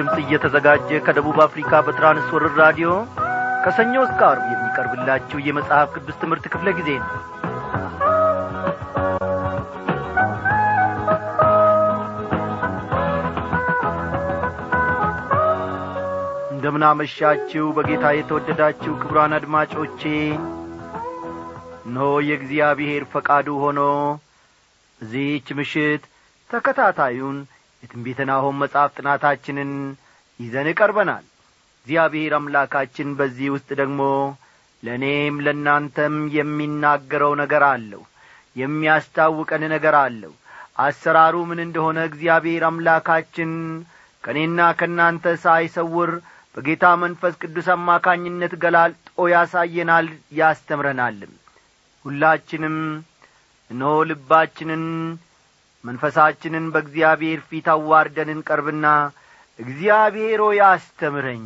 ድምፅ እየተዘጋጀ ከደቡብ አፍሪካ በትራንስወርር ራዲዮ ከሰኞ እስከ አርብ የሚቀርብላችሁ የመጽሐፍ ቅዱስ ትምህርት ክፍለ ጊዜ ነው። እንደምናመሻችሁ በጌታ የተወደዳችሁ ክቡራን አድማጮቼ እነሆ የእግዚአብሔር ፈቃዱ ሆኖ እዚህች ምሽት ተከታታዩን የትንቢተ ናሆም መጽሐፍ ጥናታችንን ይዘን ቀርበናል። እግዚአብሔር አምላካችን በዚህ ውስጥ ደግሞ ለእኔም ለእናንተም የሚናገረው ነገር አለው የሚያስታውቀን ነገር አለው። አሰራሩ ምን እንደሆነ እግዚአብሔር አምላካችን ከእኔና ከእናንተ ሳይሰውር በጌታ መንፈስ ቅዱስ አማካኝነት ገላልጦ ያሳየናል ያስተምረናልም። ሁላችንም እነሆ ልባችንን መንፈሳችንን በእግዚአብሔር ፊት አዋርደን እንቀርብና እግዚአብሔር ሆይ አስተምረኝ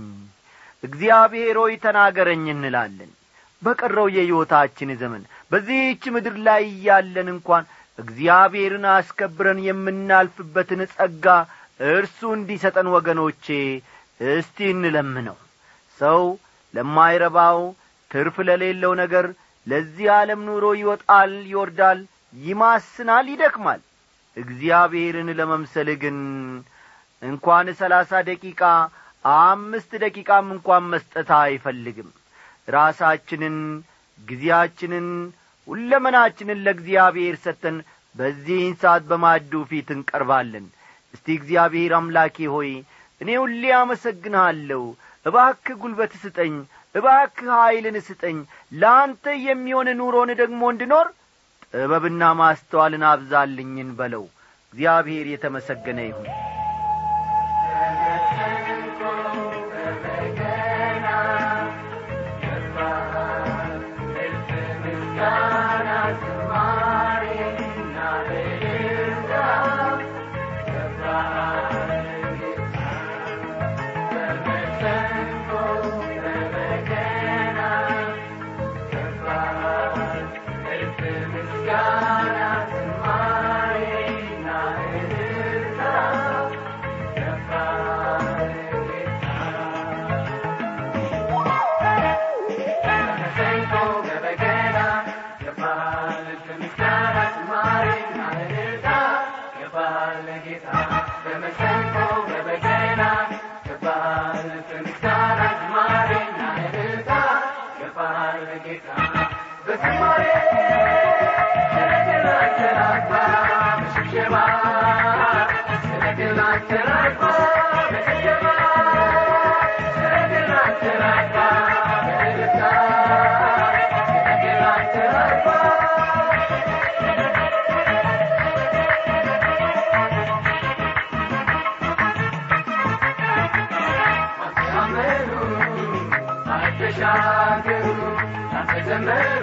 እግዚአብሔር ሆይ ተናገረኝ እንላለን። በቀረው የሕይወታችን ዘመን በዚህች ምድር ላይ እያለን እንኳን እግዚአብሔርን አስከብረን የምናልፍበትን ጸጋ እርሱ እንዲሰጠን ወገኖቼ እስቲ እንለምነው። ሰው ለማይረባው ትርፍ ለሌለው ነገር ለዚህ ዓለም ኑሮ ይወጣል ይወርዳል ይማስናል ይደክማል እግዚአብሔርን ለመምሰል ግን እንኳን ሰላሳ ደቂቃ አምስት ደቂቃም እንኳን መስጠት አይፈልግም። ራሳችንን ጊዜያችንን ሁለመናችንን ለእግዚአብሔር ሰጥተን በዚህን ሰዓት በማዱ ፊት እንቀርባለን። እስቲ እግዚአብሔር አምላኬ ሆይ እኔ ሁሌ አመሰግንሃለሁ። እባክህ ጉልበት ስጠኝ እባክህ ኀይልን ስጠኝ። ለአንተ የሚሆን ኑሮን ደግሞ እንድኖር ጥበብና ማስተዋልን አብዛልኝን በለው እግዚአብሔር የተመሰገነ ይሁን ተሻገሩ። እናንተ ጀመሩ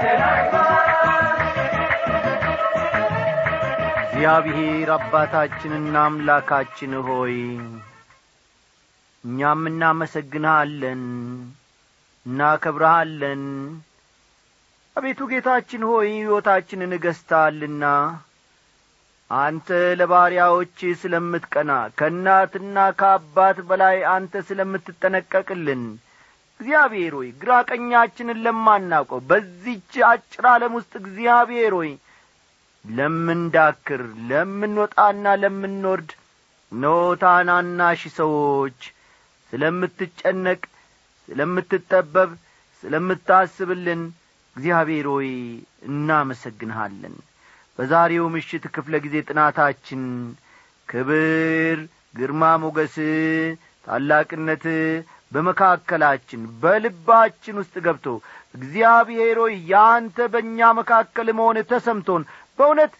Did I go? እግዚአብሔር አባታችንና አምላካችን ሆይ እኛም እናመሰግንሃለን እናከብረሃለን። አቤቱ ጌታችን ሆይ ሕይወታችንን እገዝተሃልና አንተ ለባሪያዎች ስለምትቀና ከእናትና ከአባት በላይ አንተ ስለምትጠነቀቅልን እግዚአብሔር ሆይ ግራ ቀኛችንን ለማናውቀው በዚች አጭር ዓለም ውስጥ እግዚአብሔር ሆይ ለምንዳክር ለምንወጣና ለምንወርድ ኖ ሰዎች ስለምትጨነቅ ስለምትጠበብ ስለምታስብልን እግዚአብሔር ሆይ እናመሰግንሃለን። በዛሬው ምሽት ክፍለ ጊዜ ጥናታችን ክብር ግርማ ሞገስ ታላቅነት በመካከላችን በልባችን ውስጥ ገብቶ እግዚአብሔር ሆይ ያንተ በእኛ መካከል መሆን ተሰምቶን በእውነት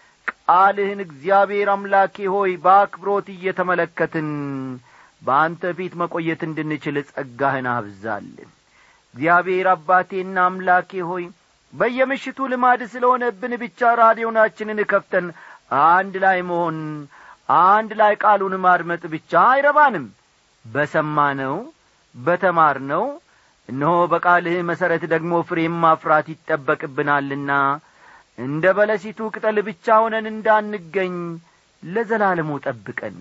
ቃልህን እግዚአብሔር አምላኬ ሆይ በአክብሮት እየተመለከትን በአንተ ፊት መቆየት እንድንችል ጸጋህን አብዛልን። እግዚአብሔር አባቴና አምላኬ ሆይ በየምሽቱ ልማድ ስለሆነብን ብቻ ራዲዮናችንን ከፍተን አንድ ላይ መሆን አንድ ላይ ቃሉን ማድመጥ ብቻ አይረባንም። በሰማነው በተማርነው እነሆ በቃልህ መሠረት ደግሞ ፍሬም ማፍራት ይጠበቅብናልና እንደ በለሲቱ ቅጠል ብቻ ሆነን እንዳንገኝ ለዘላለሙ ጠብቀን።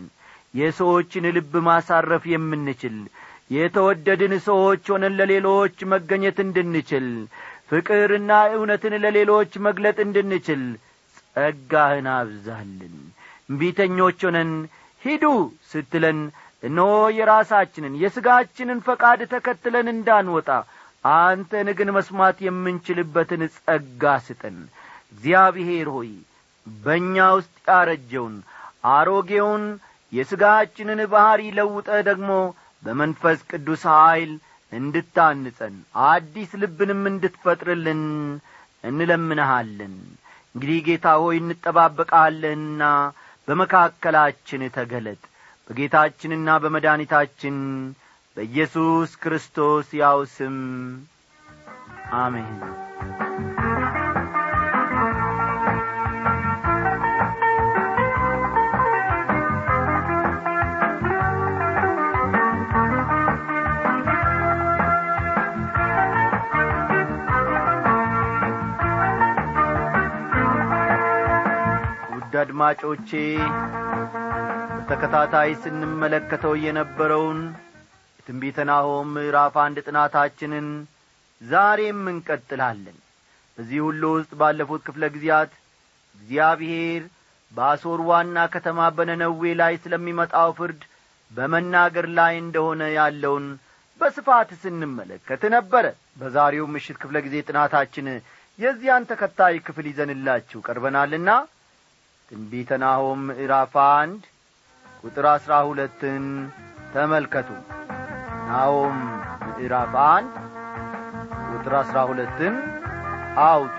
የሰዎችን ልብ ማሳረፍ የምንችል የተወደድን ሰዎች ሆነን ለሌሎች መገኘት እንድንችል ፍቅርና እውነትን ለሌሎች መግለጥ እንድንችል ጸጋህን አብዛልን። እምቢተኞች ሆነን ሂዱ ስትለን እነሆ የራሳችንን የሥጋችንን ፈቃድ ተከትለን እንዳንወጣ አንተን ግን መስማት የምንችልበትን ጸጋ ስጠን እግዚአብሔር ሆይ በእኛ ውስጥ ያረጀውን አሮጌውን የሥጋችንን ባሕሪ ለውጠ ደግሞ በመንፈስ ቅዱስ ኀይል እንድታንጸን አዲስ ልብንም እንድትፈጥርልን እንለምንሃለን። እንግዲህ ጌታ ሆይ እንጠባበቃለንና በመካከላችን ተገለጥ። በጌታችንና በመድኃኒታችን በኢየሱስ ክርስቶስ ያው ስም አሜን ውድ አድማጮቼ በተከታታይ ስንመለከተው የነበረውን የትንቢተ ናሆም ምዕራፍ አንድ ጥናታችንን ዛሬም እንቀጥላለን። በዚህ ሁሉ ውስጥ ባለፉት ክፍለ ጊዜያት እግዚአብሔር በአሦር ዋና ከተማ በነነዌ ላይ ስለሚመጣው ፍርድ በመናገር ላይ እንደሆነ ያለውን በስፋት ስንመለከት ነበረ። በዛሬው ምሽት ክፍለ ጊዜ ጥናታችን የዚያን ተከታይ ክፍል ይዘንላችሁ ቀርበናልና ትንቢተ ናሆም ምዕራፍ አንድ ቁጥር አሥራ ሁለትን ተመልከቱ። ናሆም ምዕራፍ አንድ ቁጥር አሥራ ሁለትን አውጡ።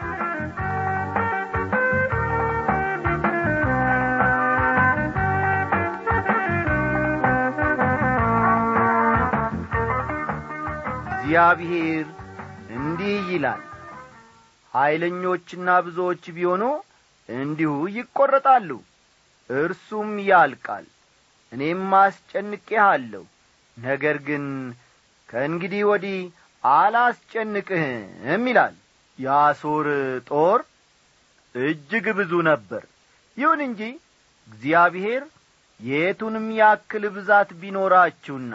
እግዚአብሔር እንዲህ ይላል ኀይለኞችና ብዙዎች ቢሆኑ እንዲሁ ይቈረጣሉ። እርሱም ያልቃል። እኔም አስጨንቄሃለሁ። ነገር ግን ከእንግዲህ ወዲህ አላስጨንቅህም ይላል። የአሦር ጦር እጅግ ብዙ ነበር። ይሁን እንጂ እግዚአብሔር የቱንም ያክል ብዛት ቢኖራችሁና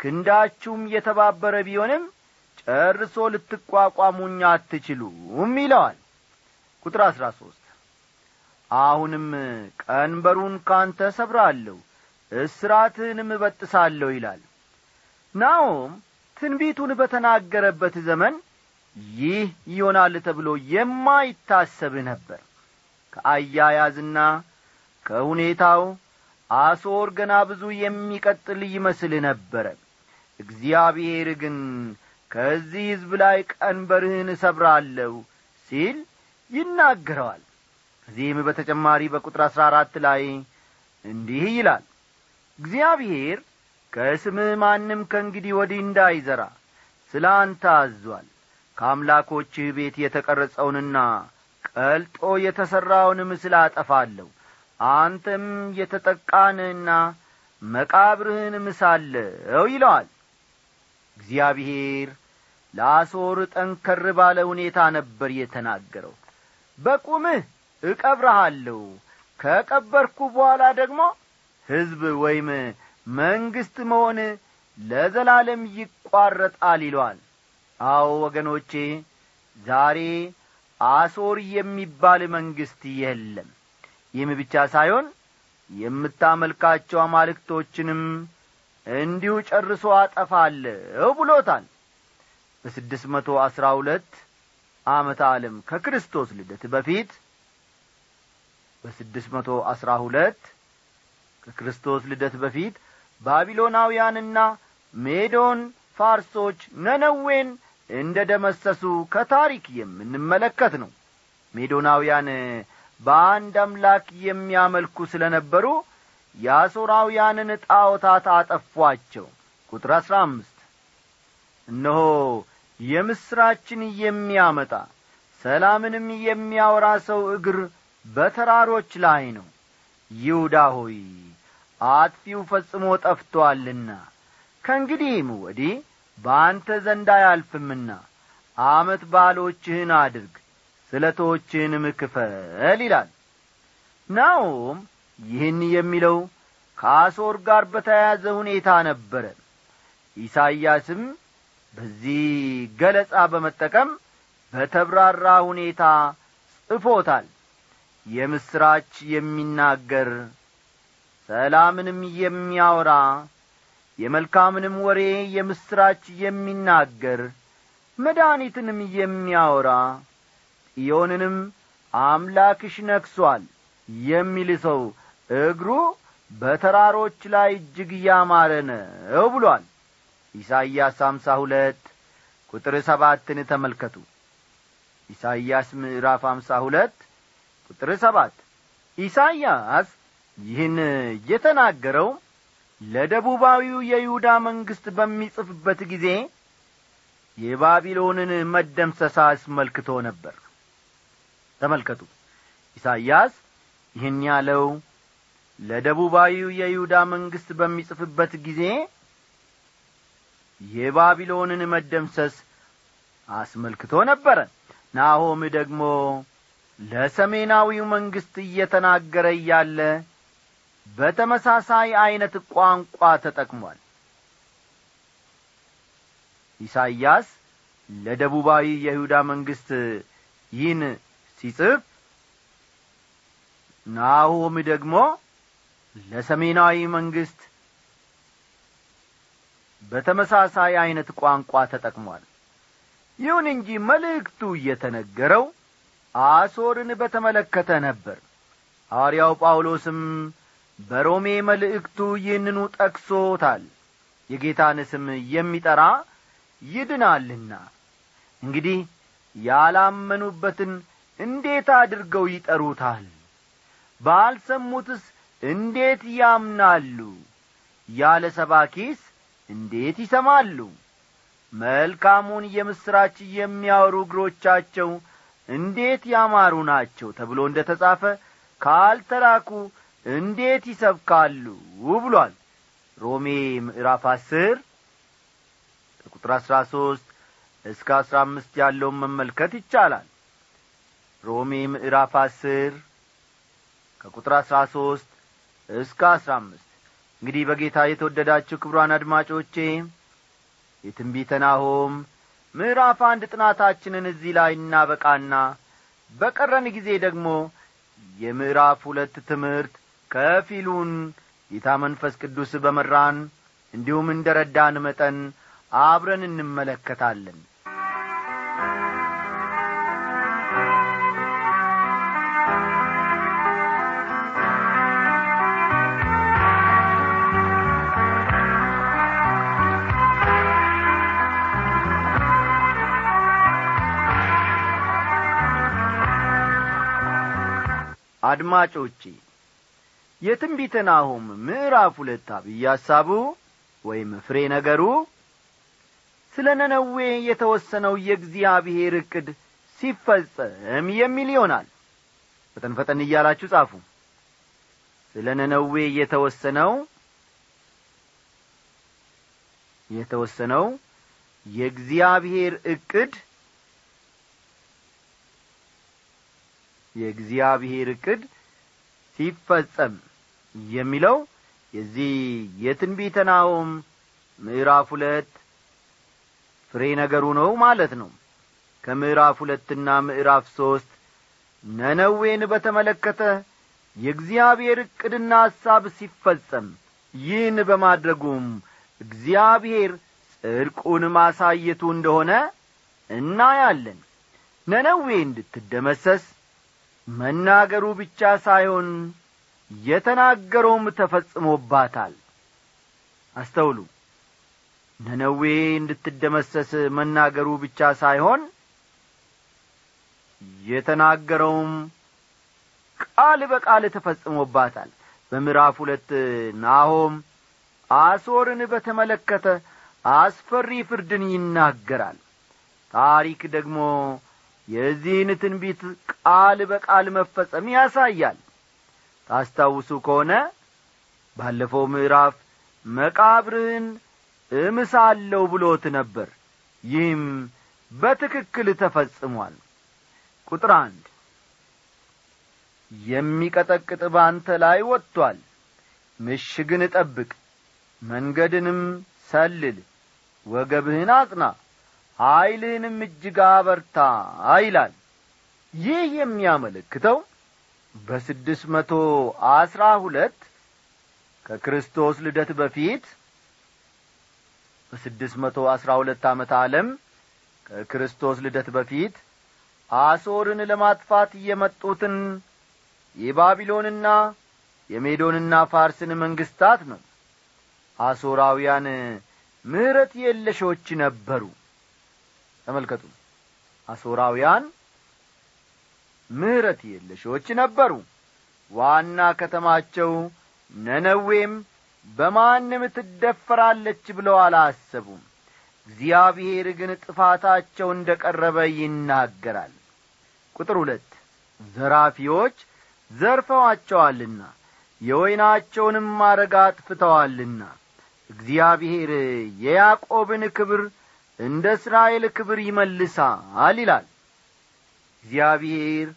ክንዳችሁም የተባበረ ቢሆንም ጨርሶ ልትቋቋሙኝ አትችሉም ይለዋል። ቁጥር አሥራ ሦስት አሁንም ቀንበሩን ካንተ ሰብራለሁ እስራትህንም እበጥሳለሁ ይላል። ናኦም ትንቢቱን በተናገረበት ዘመን ይህ ይሆናል ተብሎ የማይታሰብ ነበር። ከአያያዝና ከሁኔታው አሶር ገና ብዙ የሚቀጥል ይመስል ነበረ። እግዚአብሔር ግን ከዚህ ሕዝብ ላይ ቀንበርህን እሰብራለሁ ሲል ይናገረዋል ከዚህም በተጨማሪ በቁጥር አሥራ አራት ላይ እንዲህ ይላል። እግዚአብሔር ከስምህ ማንም ከእንግዲህ ወዲህ እንዳይዘራ ስለ አንተ አዟል። ከአምላኮችህ ቤት የተቀረጸውንና ቀልጦ የተሠራውን ምስል አጠፋለሁ። አንተም የተጠቃንህና መቃብርህን ምሳለው ይለዋል። እግዚአብሔር ለአሶር ጠንከር ባለ ሁኔታ ነበር የተናገረው። በቁምህ እቀብረሃለሁ ከቀበርኩ በኋላ ደግሞ ሕዝብ ወይም መንግሥት መሆን ለዘላለም ይቋረጣል ይለዋል አዎ ወገኖቼ ዛሬ አሶር የሚባል መንግሥት የለም። ይህም ብቻ ሳይሆን የምታመልካቸው አማልክቶችንም እንዲሁ ጨርሶ አጠፋለሁ ብሎታል። በስድስት መቶ አሥራ ሁለት ዓመተ ዓለም ከክርስቶስ ልደት በፊት በስድስት መቶ አሥራ ሁለት ከክርስቶስ ልደት በፊት ባቢሎናውያንና ሜዶን ፋርሶች ነነዌን እንደ ደመሰሱ ከታሪክ የምንመለከት ነው። ሜዶናውያን በአንድ አምላክ የሚያመልኩ ስለ ነበሩ የአሦራውያንን ጣዖታት አጠፏቸው። ቁጥር አሥራ አምስት እነሆ የምሥራችን የሚያመጣ ሰላምንም የሚያወራ ሰው እግር በተራሮች ላይ ነው። ይሁዳ ሆይ አጥፊው ፈጽሞ ጠፍቶአልና ከእንግዲህም ወዲህ በአንተ ዘንድ አያልፍምና አመት ባሎችህን አድርግ ስለቶችህንም ክፈል ይላል። ናውም ይህን የሚለው ከአሶር ጋር በተያያዘ ሁኔታ ነበረ። ኢሳይያስም በዚህ ገለጻ በመጠቀም በተብራራ ሁኔታ ጽፎታል የምስራች የሚናገር ሰላምንም የሚያወራ የመልካምንም ወሬ የምስራች የሚናገር መድኒትንም የሚያወራ ጽዮንንም አምላክሽ ነክሷል የሚል ሰው እግሩ በተራሮች ላይ እጅግ ያማረ ነው ብሏል። ኢሳይያስ አምሳ ሁለት ቁጥር ሰባትን ተመልከቱ። ኢሳይያስ ምዕራፍ አምሳ ሁለት ቁጥር ሰባት ኢሳይያስ ይህን የተናገረው ለደቡባዊው የይሁዳ መንግሥት በሚጽፍበት ጊዜ የባቢሎንን መደምሰሳ አስመልክቶ ነበር። ተመልከቱ። ኢሳይያስ ይህን ያለው ለደቡባዊው የይሁዳ መንግሥት በሚጽፍበት ጊዜ የባቢሎንን መደምሰስ አስመልክቶ ነበረ። ናሆም ደግሞ ለሰሜናዊው መንግሥት እየተናገረ እያለ በተመሳሳይ ዐይነት ቋንቋ ተጠቅሟል። ኢሳይያስ ለደቡባዊ የይሁዳ መንግሥት ይህን ሲጽፍ ናሆም ደግሞ ለሰሜናዊ መንግሥት በተመሳሳይ ዐይነት ቋንቋ ተጠቅሟል። ይሁን እንጂ መልእክቱ እየተነገረው አሶርን በተመለከተ ነበር። ሐዋርያው ጳውሎስም በሮሜ መልእክቱ ይህንኑ ጠቅሶታል። የጌታን ስም የሚጠራ ይድናልና። እንግዲህ ያላመኑበትን እንዴት አድርገው ይጠሩታል? ባልሰሙትስ እንዴት ያምናሉ? ያለ ሰባኪስ እንዴት ይሰማሉ? መልካሙን የምሥራች የሚያወሩ እግሮቻቸው እንዴት ያማሩ ናቸው ተብሎ እንደ ተጻፈ ካልተላኩ እንዴት ይሰብካሉ ብሏል። ሮሜ ምዕራፍ አስር ከቁጥር አሥራ ሦስት እስከ አሥራ አምስት ያለውን መመልከት ይቻላል። ሮሜ ምዕራፍ አስር ከቁጥር አሥራ ሦስት እስከ አሥራ አምስት እንግዲህ በጌታ የተወደዳችሁ ክብሯን አድማጮቼ የትንቢተ ናሆም ምዕራፍ አንድ ጥናታችንን እዚህ ላይ እናበቃና በቀረን ጊዜ ደግሞ የምዕራፍ ሁለት ትምህርት ከፊሉን ጌታ መንፈስ ቅዱስ በመራን እንዲሁም እንደ ረዳን መጠን አብረን እንመለከታለን አድማጮቼ የትንቢተ ናሆም ምዕራፍ ሁለት አብይ ሐሳቡ ወይም ፍሬ ነገሩ ስለ ነነዌ የተወሰነው የእግዚአብሔር ዕቅድ ሲፈጸም የሚል ይሆናል። ፈጠን ፈጠን እያላችሁ ጻፉ። ስለ ነነዌ የተወሰነው የተወሰነው የእግዚአብሔር ዕቅድ የእግዚአብሔር ዕቅድ ሲፈጸም የሚለው የዚህ የትንቢተ ናሆም ምዕራፍ ሁለት ፍሬ ነገሩ ነው ማለት ነው። ከምዕራፍ ሁለትና ምዕራፍ ሦስት ነነዌን በተመለከተ የእግዚአብሔር ዕቅድና ሐሳብ ሲፈጸም ይህን በማድረጉም እግዚአብሔር ጽድቁን ማሳየቱ እንደሆነ እናያለን። ነነዌ እንድትደመሰስ መናገሩ ብቻ ሳይሆን የተናገረውም ተፈጽሞባታል። አስተውሉ። ነነዌ እንድትደመሰስ መናገሩ ብቻ ሳይሆን የተናገረውም ቃል በቃል ተፈጽሞባታል። በምዕራፍ ሁለት ናሆም አሶርን በተመለከተ አስፈሪ ፍርድን ይናገራል። ታሪክ ደግሞ የዚህን ትንቢት ቃል በቃል መፈጸም ያሳያል። ታስታውሱ ከሆነ ባለፈው ምዕራፍ መቃብርህን እምሳለሁ ብሎት ነበር። ይህም በትክክል ተፈጽሟል። ቁጥር አንድ የሚቀጠቅጥ ባንተ ላይ ወጥቶአል ምሽግን ጠብቅ መንገድንም ሰልል ወገብህን አጽና ኀይልህንም እጅግ አበርታ ይላል። ይህ የሚያመለክተው በስድስት መቶ አስራ ሁለት ከክርስቶስ ልደት በፊት በስድስት መቶ አስራ ሁለት ዓመት ዓለም ከክርስቶስ ልደት በፊት አሶርን ለማጥፋት የመጡትን የባቢሎንና የሜዶንና ፋርስን መንግሥታት ነው። አሶራውያን ምሕረት የለሾች ነበሩ ተመልከቱ። አሶራውያን ምሕረት የለሾች ነበሩ። ዋና ከተማቸው ነነዌም በማንም ትደፈራለች ብለው አላሰቡም። እግዚአብሔር ግን ጥፋታቸው እንደ ቀረበ ይናገራል። ቁጥር ሁለት ዘራፊዎች ዘርፈዋቸዋልና የወይናቸውንም ማረጋ አጥፍተዋልና እግዚአብሔር የያዕቆብን ክብር እንደ እስራኤል ክብር ይመልሳል ይላል። እግዚአብሔር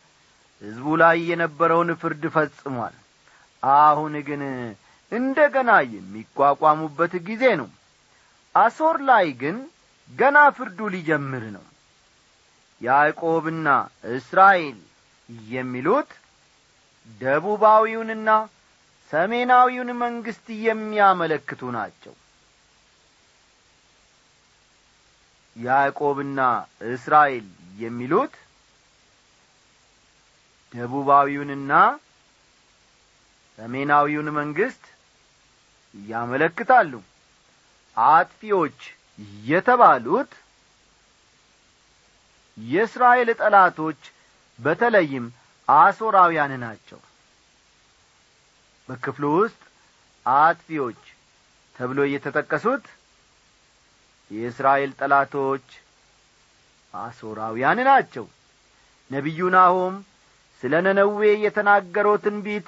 ሕዝቡ ላይ የነበረውን ፍርድ ፈጽሟል። አሁን ግን እንደ ገና የሚቋቋሙበት ጊዜ ነው። አሶር ላይ ግን ገና ፍርዱ ሊጀምር ነው። ያዕቆብና እስራኤል የሚሉት ደቡባዊውንና ሰሜናዊውን መንግሥት የሚያመለክቱ ናቸው ያዕቆብና እስራኤል የሚሉት ደቡባዊውንና ሰሜናዊውን መንግሥት ያመለክታሉ። አጥፊዎች የተባሉት የእስራኤል ጠላቶች በተለይም አሶራውያን ናቸው። በክፍሉ ውስጥ አጥፊዎች ተብሎ የተጠቀሱት የእስራኤል ጠላቶች አሶራውያን ናቸው። ነቢዩ ናሆም ስለ ነነዌ የተናገረው ትንቢት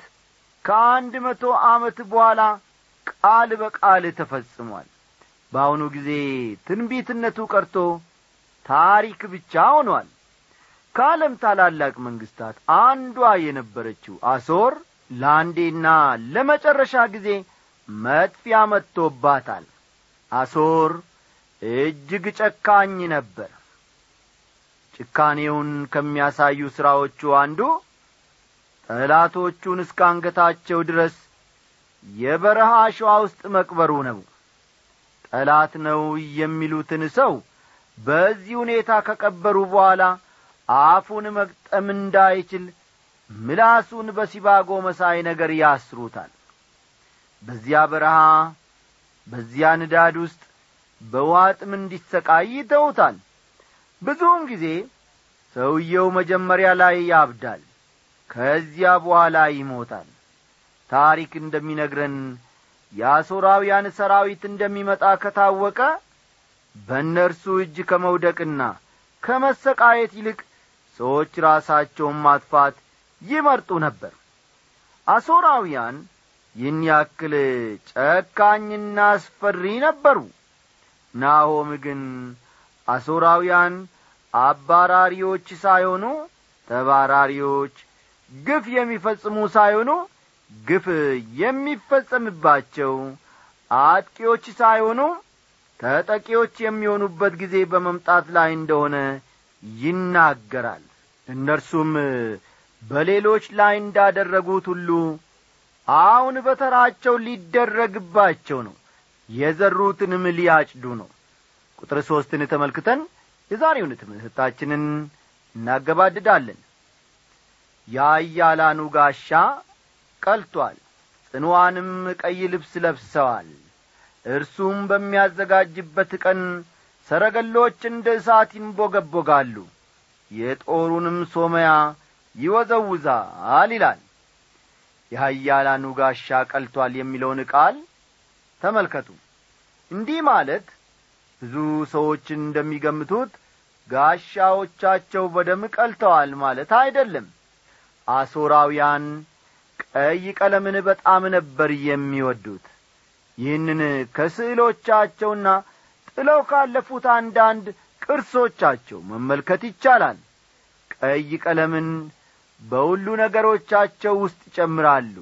ከአንድ መቶ ዓመት በኋላ ቃል በቃል ተፈጽሟል። በአሁኑ ጊዜ ትንቢትነቱ ቀርቶ ታሪክ ብቻ ሆኗል። ከዓለም ታላላቅ መንግሥታት አንዷ የነበረችው አሶር ለአንዴና ለመጨረሻ ጊዜ መጥፊያ መጥቶባታል። አሶር እጅግ ጨካኝ ነበር። ጭካኔውን ከሚያሳዩ ሥራዎቹ አንዱ ጠላቶቹን እስከ አንገታቸው ድረስ የበረሃ አሸዋ ውስጥ መቅበሩ ነው። ጠላት ነው የሚሉትን ሰው በዚህ ሁኔታ ከቀበሩ በኋላ አፉን መግጠም እንዳይችል ምላሱን በሲባጎ መሳይ ነገር ያስሩታል። በዚያ በረሃ በዚያ ንዳድ ውስጥ በዋጥም እንዲሰቃይ ይተውታል። ብዙውን ጊዜ ሰውየው መጀመሪያ ላይ ያብዳል ከዚያ በኋላ ይሞታል። ታሪክ እንደሚነግረን የአሦራውያን ሰራዊት እንደሚመጣ ከታወቀ በእነርሱ እጅ ከመውደቅና ከመሰቃየት ይልቅ ሰዎች ራሳቸውን ማጥፋት ይመርጡ ነበር። አሦራውያን ይህን ያክል ጨካኝና አስፈሪ ነበሩ ናሆም ግን አሦራውያን አባራሪዎች ሳይሆኑ ተባራሪዎች ግፍ የሚፈጽሙ ሳይሆኑ ግፍ የሚፈጸምባቸው አጥቂዎች ሳይሆኑ ተጠቂዎች የሚሆኑበት ጊዜ በመምጣት ላይ እንደሆነ ይናገራል። እነርሱም በሌሎች ላይ እንዳደረጉት ሁሉ አሁን በተራቸው ሊደረግባቸው ነው የዘሩትንም ሊያጭዱ ነው። ቁጥር ሦስትን ተመልክተን የዛሬውን ትምህርታችንን እናገባድዳለን። የአያላኑ ጋሻ ቀልቶአል ጽንዋንም ቀይ ልብስ ለብሰዋል። እርሱም በሚያዘጋጅበት ቀን ሰረገሎች እንደ እሳት ይንቦገቦጋሉ። የጦሩንም ሶመያ ይወዘውዛል ይላል። የሀያላኑ ጋሻ ቀልቶአል የሚለውን ቃል ተመልከቱ። እንዲህ ማለት ብዙ ሰዎች እንደሚገምቱት ጋሻዎቻቸው በደም ቀልተዋል ማለት አይደለም። አሦራውያን ቀይ ቀለምን በጣም ነበር የሚወዱት። ይህንን ከስዕሎቻቸውና ጥለው ካለፉት አንዳንድ ቅርሶቻቸው መመልከት ይቻላል። ቀይ ቀለምን በሁሉ ነገሮቻቸው ውስጥ ይጨምራሉ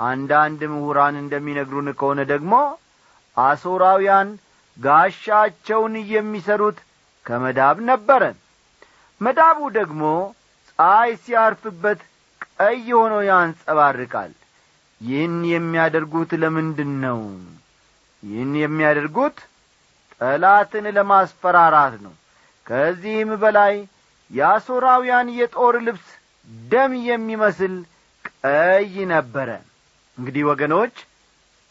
አንዳንድ ምሁራን እንደሚነግሩን ከሆነ ደግሞ አሦራውያን ጋሻቸውን የሚሰሩት ከመዳብ ነበረ መዳቡ ደግሞ ፀሐይ ሲያርፍበት ቀይ ሆኖ ያንጸባርቃል። ይህን የሚያደርጉት ለምንድን ነው ይህን የሚያደርጉት ጠላትን ለማስፈራራት ነው። ከዚህም በላይ የአሦራውያን የጦር ልብስ ደም የሚመስል ቀይ ነበረ እንግዲህ ወገኖች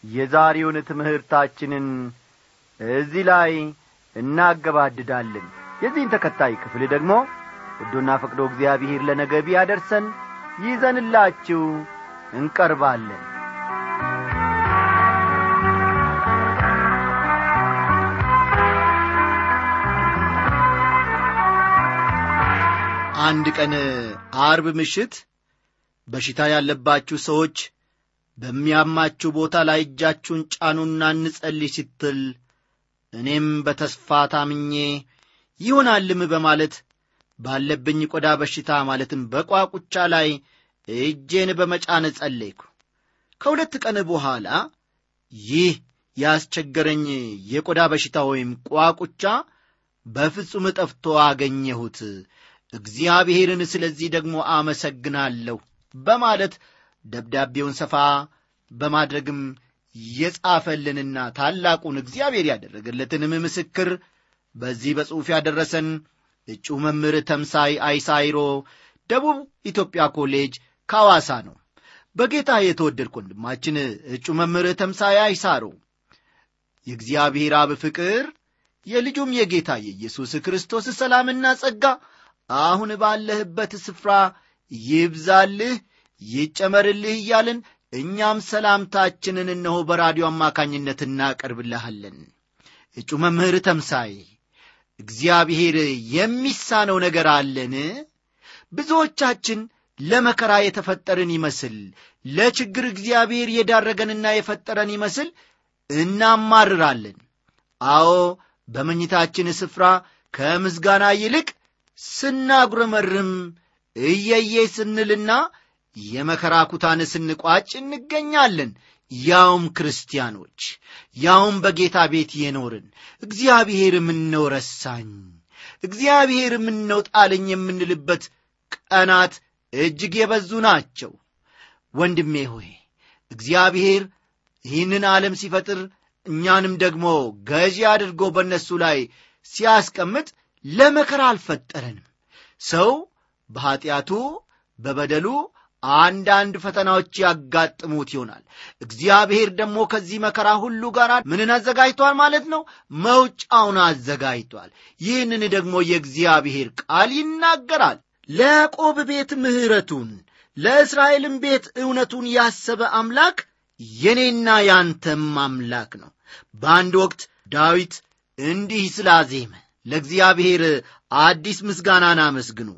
የዛሬውን ትምህርታችንን እዚህ ላይ እናገባድዳለን። የዚህን ተከታይ ክፍል ደግሞ ወዶና ፈቅዶ እግዚአብሔር ለነገ ቢያደርሰን ይዘንላችሁ እንቀርባለን። አንድ ቀን አርብ ምሽት በሽታ ያለባችሁ ሰዎች በሚያማችሁ ቦታ ላይ እጃችሁን ጫኑና እንጸልይ ስትል እኔም በተስፋ ታምኜ ይሆናልም በማለት ባለብኝ ቆዳ በሽታ ማለትም በቋቁቻ ላይ እጄን በመጫን ጸለይኩ። ከሁለት ቀን በኋላ ይህ ያስቸገረኝ የቆዳ በሽታ ወይም ቋቁቻ በፍጹም ጠፍቶ አገኘሁት። እግዚአብሔርን ስለዚህ ደግሞ አመሰግናለሁ በማለት ደብዳቤውን ሰፋ በማድረግም የጻፈልንና ታላቁን እግዚአብሔር ያደረገለትንም ምስክር በዚህ በጽሑፍ ያደረሰን እጩ መምህር ተምሳይ አይሳይሮ ደቡብ ኢትዮጵያ ኮሌጅ ካዋሳ ነው። በጌታ የተወደድክ ወንድማችን እጩ መምህር ተምሳይ አይሳሮ የእግዚአብሔር አብ ፍቅር የልጁም የጌታ የኢየሱስ ክርስቶስ ሰላምና ጸጋ አሁን ባለህበት ስፍራ ይብዛልህ ይጨመርልህ እያልን እኛም ሰላምታችንን እነሆ በራዲዮ አማካኝነት እናቀርብልሃለን። እጩ መምህር ተምሳይ እግዚአብሔር የሚሳነው ነገር አለን። ብዙዎቻችን ለመከራ የተፈጠርን ይመስል ለችግር እግዚአብሔር የዳረገንና የፈጠረን ይመስል እናማርራለን። አዎ በመኝታችን ስፍራ ከምስጋና ይልቅ ስናጉረመርም እየዬ ስንልና የመከራ ኩታን ስንቋጭ እንገኛለን። ያውም ክርስቲያኖች ያውም በጌታ ቤት የኖርን እግዚአብሔር ምነው ረሳኝ እግዚአብሔር ምነው ጣለኝ የምንልበት ቀናት እጅግ የበዙ ናቸው። ወንድሜ ሆይ እግዚአብሔር ይህንን ዓለም ሲፈጥር እኛንም ደግሞ ገዢ አድርጎ በእነሱ ላይ ሲያስቀምጥ ለመከራ አልፈጠረንም። ሰው በኀጢአቱ በበደሉ አንዳንድ ፈተናዎች ያጋጥሙት ይሆናል። እግዚአብሔር ደግሞ ከዚህ መከራ ሁሉ ጋር ምንን አዘጋጅቷል ማለት ነው? መውጫውን አዘጋጅቷል። ይህንን ደግሞ የእግዚአብሔር ቃል ይናገራል። ለያዕቆብ ቤት ምሕረቱን ለእስራኤልም ቤት እውነቱን ያሰበ አምላክ የኔና ያንተም አምላክ ነው። በአንድ ወቅት ዳዊት እንዲህ ስላዜመ ለእግዚአብሔር አዲስ ምስጋናን አመስግኑ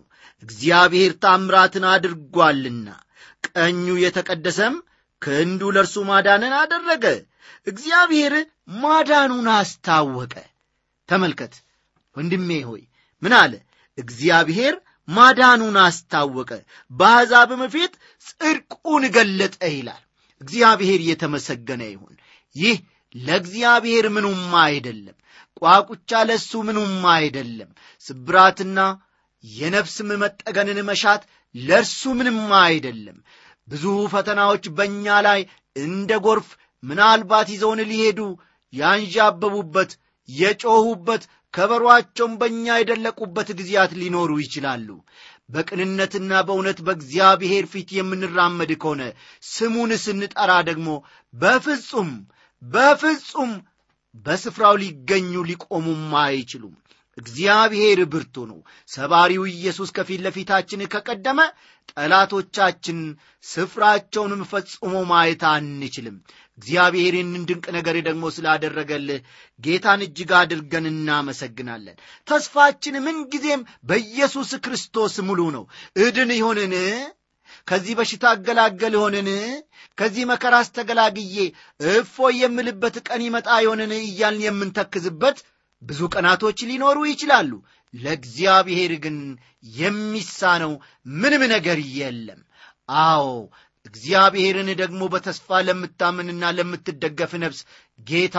እግዚአብሔር ታምራትን አድርጓልና። ቀኙ የተቀደሰም ክንዱ ለእርሱ ማዳንን አደረገ። እግዚአብሔር ማዳኑን አስታወቀ። ተመልከት ወንድሜ ሆይ ምን አለ? እግዚአብሔር ማዳኑን አስታወቀ። በአሕዛብም ፊት ጽድቁን ገለጠ ይላል። እግዚአብሔር የተመሰገነ ይሁን። ይህ ለእግዚአብሔር ምኑም አይደለም ቋቁቻ ለእሱ ምኑም አይደለም። ስብራትና የነፍስም መጠገንን መሻት ለእርሱ ምንም አይደለም። ብዙ ፈተናዎች በእኛ ላይ እንደ ጎርፍ ምናልባት ይዘውን ሊሄዱ ያንዣበቡበት የጮኹበት ከበሮአቸውን በእኛ የደለቁበት ጊዜያት ሊኖሩ ይችላሉ። በቅንነትና በእውነት በእግዚአብሔር ፊት የምንራመድ ከሆነ ስሙን ስንጠራ ደግሞ በፍጹም በፍጹም በስፍራው ሊገኙ ሊቆሙም አይችሉም እግዚአብሔር ብርቱ ነው። ሰባሪው ኢየሱስ ከፊት ለፊታችን ከቀደመ ጠላቶቻችን ስፍራቸውንም ፈጽሞ ማየት አንችልም። እግዚአብሔር ይህንን ድንቅ ነገር ደግሞ ስላደረገልህ ጌታን እጅግ አድርገን እናመሰግናለን። ተስፋችን ምንጊዜም በኢየሱስ ክርስቶስ ሙሉ ነው። እድን ይሆንን? ከዚህ በሽታ አገላገል ይሆንን? ከዚህ መከራ አስተገላግዬ እፎ የምልበት ቀን ይመጣ ይሆንን? እያልን የምንተክዝበት ብዙ ቀናቶች ሊኖሩ ይችላሉ። ለእግዚአብሔር ግን የሚሳነው ምንም ነገር የለም። አዎ እግዚአብሔርን ደግሞ በተስፋ ለምታምንና ለምትደገፍ ነፍስ ጌታ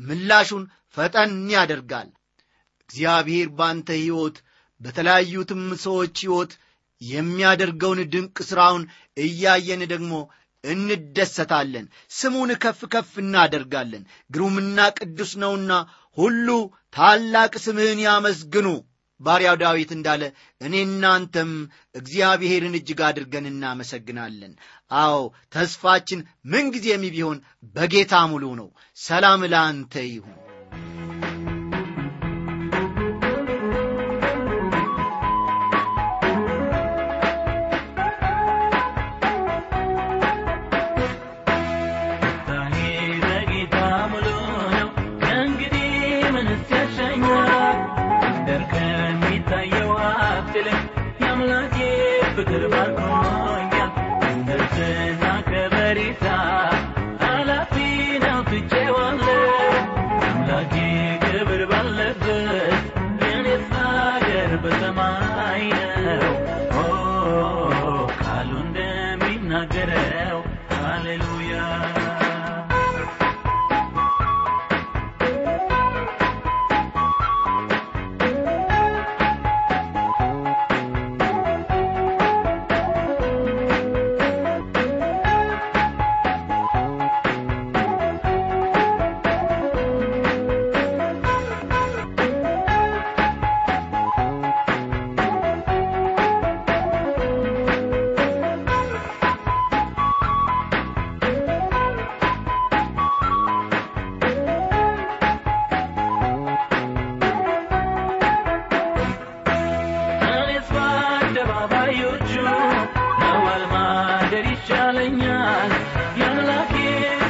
ምላሹን ፈጠን ያደርጋል። እግዚአብሔር ባንተ ሕይወት በተለያዩትም ሰዎች ሕይወት የሚያደርገውን ድንቅ ሥራውን እያየን ደግሞ እንደሰታለን። ስሙን ከፍ ከፍ እናደርጋለን። ግሩምና ቅዱስ ነውና ሁሉ ታላቅ ስምህን ያመስግኑ። ባሪያው ዳዊት እንዳለ እኔ እናንተም እግዚአብሔርን እጅግ አድርገን እናመሰግናለን። አዎ ተስፋችን ምንጊዜም ቢሆን በጌታ ሙሉ ነው። ሰላም ለአንተ ይሁን ማደር ይሻለኛል። የአምላኬ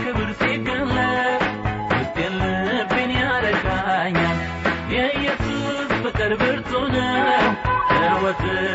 ክብር ሲገለጥ ውስጤን ልቤን ያረካኛል። የኢየሱስ ፍቅር ብርቱ ነው። ሕይወትን